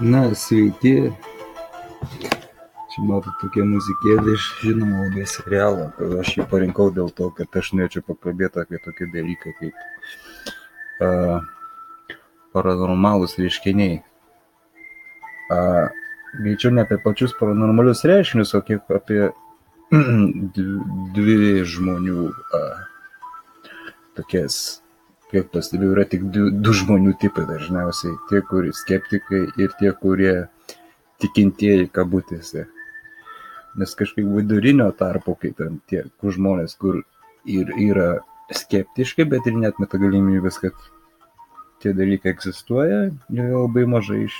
Na, sveiki. Čia matot tokia muzikėlė iš žinomo labai serialo. Aš jį parinkau dėl to, kad aš norėčiau pakalbėti apie tokį dalyką kaip uh, paranormalūs reiškiniai. Uh, greičiau ne apie pačius paranormalius reiškinius, o kiek apie dvi žmonių uh, tokias kiek pastebėjau, yra tik du, du žmonių tipai dažniausiai. Tie, kurie skeptikai ir tie, kurie tikintieji kabutėse. Nes kažkaip vidurinio tarpo, kai ten tie kur žmonės, kur ir yra skeptiški, bet ir net meta galimybės, kad tie dalykai egzistuoja, jie labai mažai iš...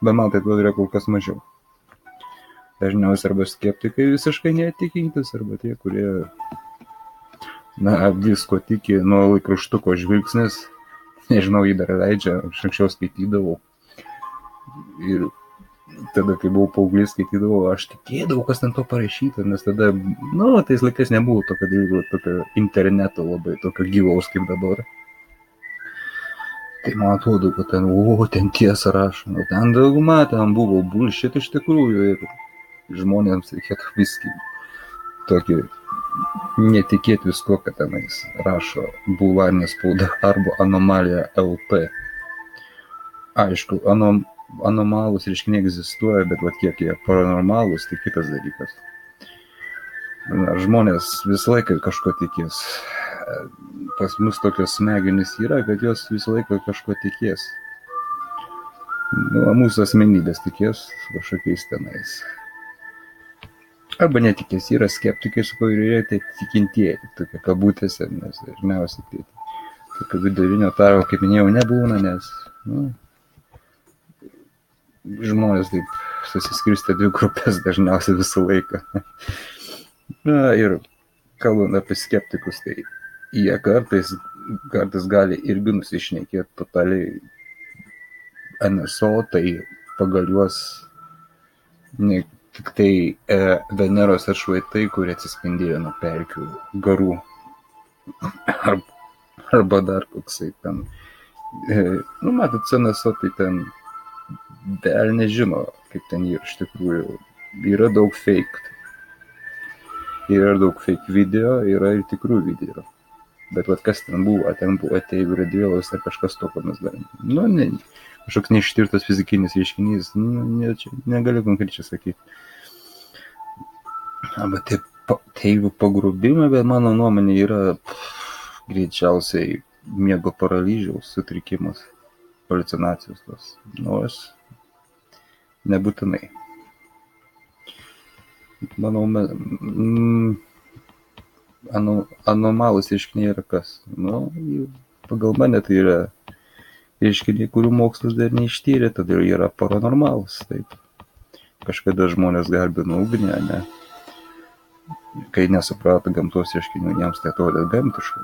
Bet man tai yra kol kas mažiau. Dažniausiai arba skeptikai visiškai netikintis, arba tie, kurie na visko tiki nuo laikraštuko žvilgsnis? Nežinau jį dar leidžia aš anksčiau skaitydavau. Ir tada kai buvau paauglys skaitydavau aš tikėdavau kas ten to parašyta nes tada nu tais laikais nebuvo tokio dalyko tokio interneto labai tokio gyvaus kaip dabar. Tai man atrodo kad ten o ten tiesą rašo o ten dauguma ten buvo bulšit iš tikrųjų ir žmonėms reikėtų visgi tokį netikėt viskuo, ką tenais rašo bulvarinė spauda arba anomalija LT. Aišku, anom, anomalūs reiškiniai egzistuoja, bet vat kiek jie paranormalūs, tai kitas dalykas. Na, žmonės visą laiką kažko tikės. Pas mus tokios smegenys yra, kad jos visą laiką kažko tikės. Nu, mūsų asmenybės tikės kažkokiais tenais arba netikės yra skeptikai sakau ir yra tie tikintieji tokie kabutėse nes dažniausiai tai tokio vidurinio tarpo kaip minėjau nebūna nes nu žmonės taip susiskirstę dvi grupės dažniausiai visą laiką. Na ir kalbant apie skeptikus tai jie kartais kartais gali irgi nusišnekėt totaliai NSO tai pagal juos ne tiktai e, Veneros atšvaitai, kurie atsispindėjo nuo pelkių garų. Ar, arba dar koksai ten. E, nu, matot, senaso, tai ten vėl nežino, kaip ten yra iš tikrųjų. Yra daug fake. Yra daug fake video, yra ir tikrų video. Bet vat kas ten buvo, ten buvo ateivių radiolas ar kažkas to, ko mes darėm. Nu, ne, kažkoks neištirtas fizikinis reiškinys, nu, ne, čia, negaliu konkrečiai sakyti arba taip teigiu pagrobimą, bet mano nuomonė yra greičiausiai miego paralyžiaus sutrikimas, halucinacijos tos. Nors nebūtinai. Manau, mm, ano, anomalus reiškiniai yra kas? Nu, pagal mane tai yra reiškiniai, kurių mokslas dar neištyrė, todėl yra paranormalus. Taip. Kažkada žmonės garbino ugnį, ne? kai nesuprato gamtos reiškinių, jiems tai atrodė gamtiška.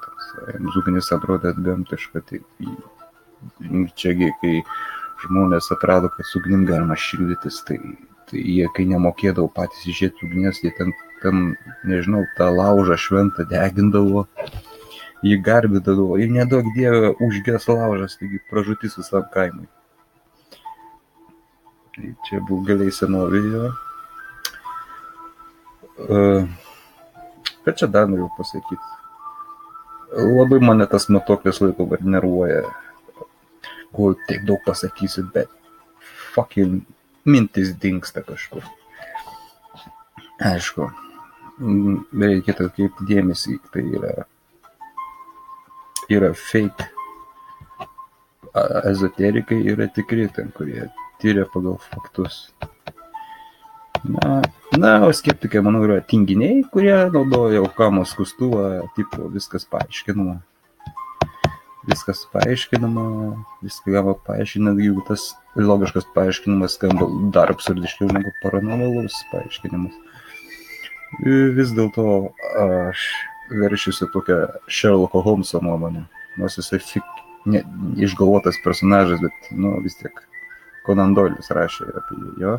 Jiems ugnis atrodė gamtiška. Tai čiagi, kai žmonės atrado, kad su ugnim galima šildytis, tai, tai jie, kai nemokėdavo patys išėti ugnies, jie ten, ten, nežinau, tą laužą šventą degindavo, jį garbydavo ir nedaug dievė užges laužas, taigi pražutis visam kaimui. Tai čia buvo galiai senovėje. Bet čia dar noriu pasakyti. Labai mane tas matuoklis laiko nervuoja. Ko tiek daug pasakysiu, bet fucking mintis dinksta kažkur. Aišku, reikėtų atkreipti dėmesį, tai yra, yra fake. Ezoterikai yra tikri ten, kurie tyria pagal faktus. Na, na, o skeptikai, manau, yra tinginiai, kurie naudoja aukamo skustuvą, tipo viskas paaiškinama. Viskas paaiškinama, viską galima paaiškinti, jeigu tas logiškas paaiškinimas skamba dar absurdiškiau negu paranormalus paaiškinimas. Vis dėlto aš veršiusi tokią Sherlocko Holmeso nuomonę, nors jisai fik, ne, išgalvotas personažas, bet, nu, vis tiek Conan Doilis rašė apie jo.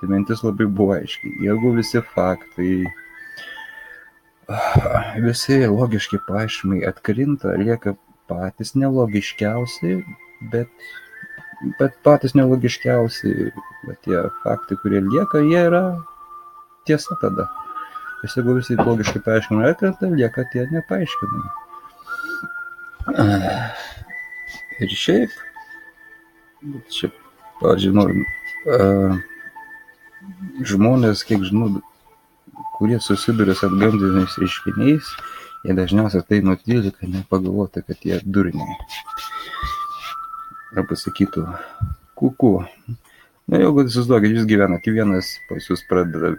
Tai mintis labai buvo aiški. Jeigu visi faktai, visi logiški paaiškinimai atkrinta, lieka patys nelogiškiausi, bet bet patys nelogiškiausi, bet tie faktai, kurie lieka, jie yra tiesa tada. Nes jeigu visi logiškai paaiškinami atkrenta, lieka tie nepaaiškinami. Ir šiaip, šiaip, pavyzdžiui, nu, žmonės, kiek žinau, kurie susiduria su atgamtiniais reiškiniais, jie dažniausiai tai nutyli, kad nepagalvoti, kad jie durniai. Arba sakytų, kuku. Na, jau, kad įsivaizduokit, jūs gyvenate vienas, pas jūs pradeda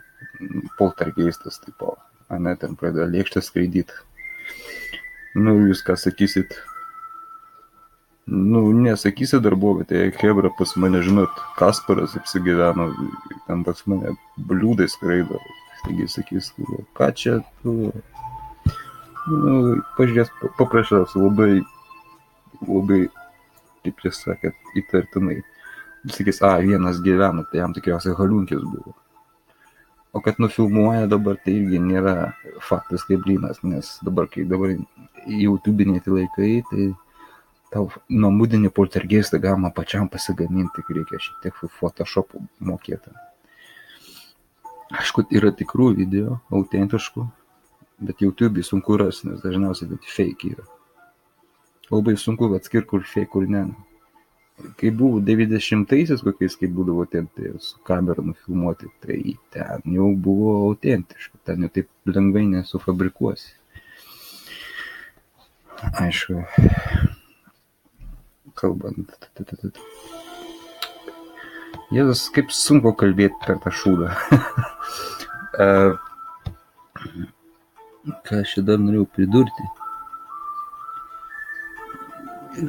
poltergeistas, tipo, ane, ten pradeda lėkštę skraidyti. Nu, jūs ką sakysit? Nu, nesakysi darbovietėje, Hebra pas mane, žinot, Kasparas apsigyveno, ten pas mane bliūdai skraido. Taigi sakys, ką čia tu nu, pažiūrės paprasčiausiai labai, labai, kaip jis sakė, įtartinai. Sakys, a, vienas gyveno, tai jam tikriausiai haliunkis buvo. O kad nufilmuoja dabar, tai irgi nėra faktas kaip blynas, nes dabar, kai dabar YouTube'iniai tai laikai, tai tau namudinį poltergeistą galima pačiam pasigaminti, tik reikia šiek tiek Photoshop'ų mokėti. Aišku, yra tikrų video, autentiškų, bet YouTube'į sunku rasti, nes dažniausiai tai fake yra. Labai sunku atskirti, kur fake, kur ne. Kai buvo 90-aisiais kokiais, kai būdavo ten tai su kamera nufilmuoti, tai ten jau buvo autentiška, ten jau taip lengvai nesufabrikuosi. Aišku, kalbant. Jėzus, kaip sunku kalbėti per tą šūdą. ką aš čia dar norėjau pridurti.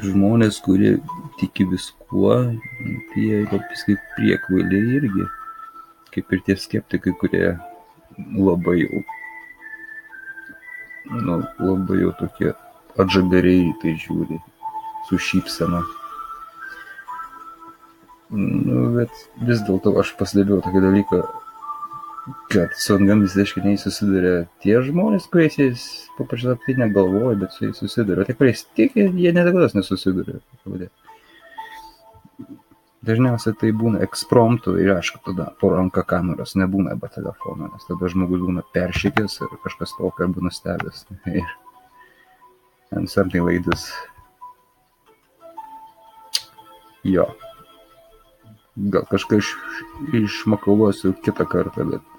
Žmonės, kurie tiki viskuo, tai jie yra kaip priekvailiai irgi. Kaip ir tie skeptikai, kurie labai jau, nu, labai jau tokie atžagariai tai žiūri su šypsena. Nu, bet vis dėlto aš pastebėjau tokį dalyką, kad su antgamtiniais reiškiniais susiduria tie žmonės, kuriais jis paprasčiausiai negalvoja, bet su jais susiduria. Tai kuriais tiki, jie niekada nesusiduria. Dažniausiai tai būna ekspromptų ir aišku, tada po ranka kameros nebūna be telefono, nes tada žmogus būna peršykęs ir kažkas tokio būna stebęs. Ir and something like this. Jo. Gal kažką iš, išmakaluosiu kitą kartą, bet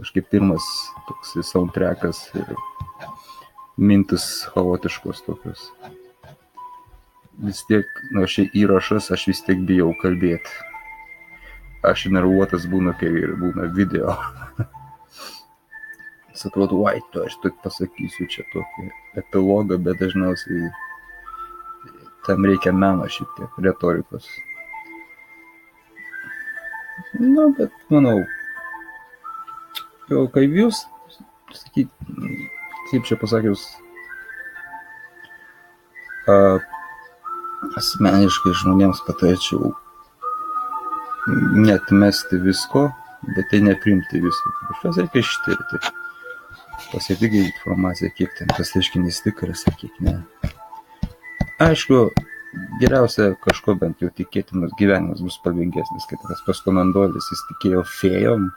kažkaip pirmas toks soundtrackas ir mintis chaotiškos tokios. Vis tiek, na, šį įrašas aš vis tiek bijau kalbėti. Aš nervuotas būna, kai ir būna video. Jis atrodo, oi, tu aš tik pasakysiu čia tokį epilogą, bet dažniausiai tam reikia meno šiek tiek, retorikos. Na, bet manau, kaip jūs, sakyt, kaip čia pasakius, a, asmeniškai žmonėms patarčiau netmesti visko, bet tai neprimti visko. Kažkas reikia ištirti. Pasitikė informaciją, kiek ten tas reiškinys tikras, kiek ne. Aišku, geriausia kažko bent jau tikėtinas gyvenimas bus spalvingesnis, kaip tas paskonandolis, jis tikėjo fėjom,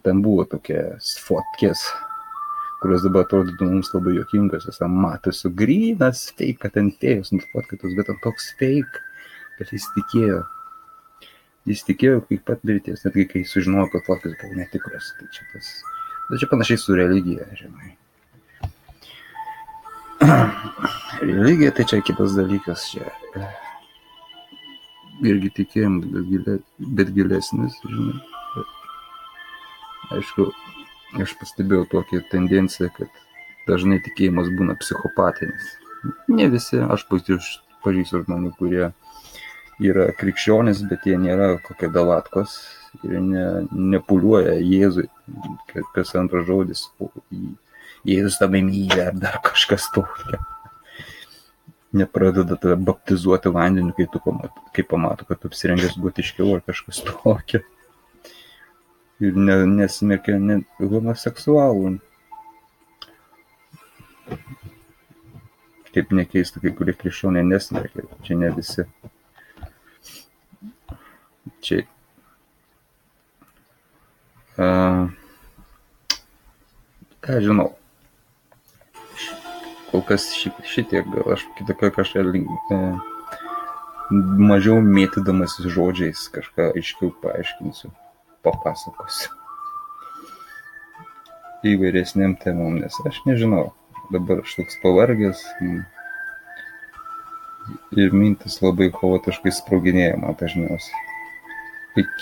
ten buvo tokios fotkės, kurios dabar atrodytų mums labai juokingos, esą matosi grynas fake, kad ten fėjos nufotkytos, bet ten toks fake, kad jis tikėjo. Jis tikėjo kaip pat mirties, netgi kai sužinojo, kad fotkės gal netikros. Tai čia, tas, tai čia panašiai su religija, žinai. religija tai čia kitas dalykas, čia irgi tikėjimas, bet, gilė, bet gilesnis, žinai aišku aš pastebėjau tokią tendenciją kad dažnai tikėjimas būna psichopatinis. Ne visi aš pažįstu žmonių kurie yra krikščionys bet jie nėra kokie davatkos ir ne, nepulioja Jėzui, kas antras žodis, Jėzus tave myli ar dar kažkas tokio. Nepradeda tave baptizuoti vandeniu, kai, tu pamato, kai pamato, kad apsirengęs gotiškiau ar kažkas tokio ir ne, nesmerkia net homoseksualų. Kaip nekeista, kai kurie krikščioniai nesmerkia, čia ne visi. čia a, ką žinau. Kol kas ši, šitiek, gal aš kitą kažką e, mažiau mėtydamas žodžiais kažką aiškiau paaiškinsiu, papasakosiu. Įvairesniam temom, nes aš nežinau, dabar aš toks pavargęs ir mintis labai chaotiškai sproginėja man dažniausiai. Iki.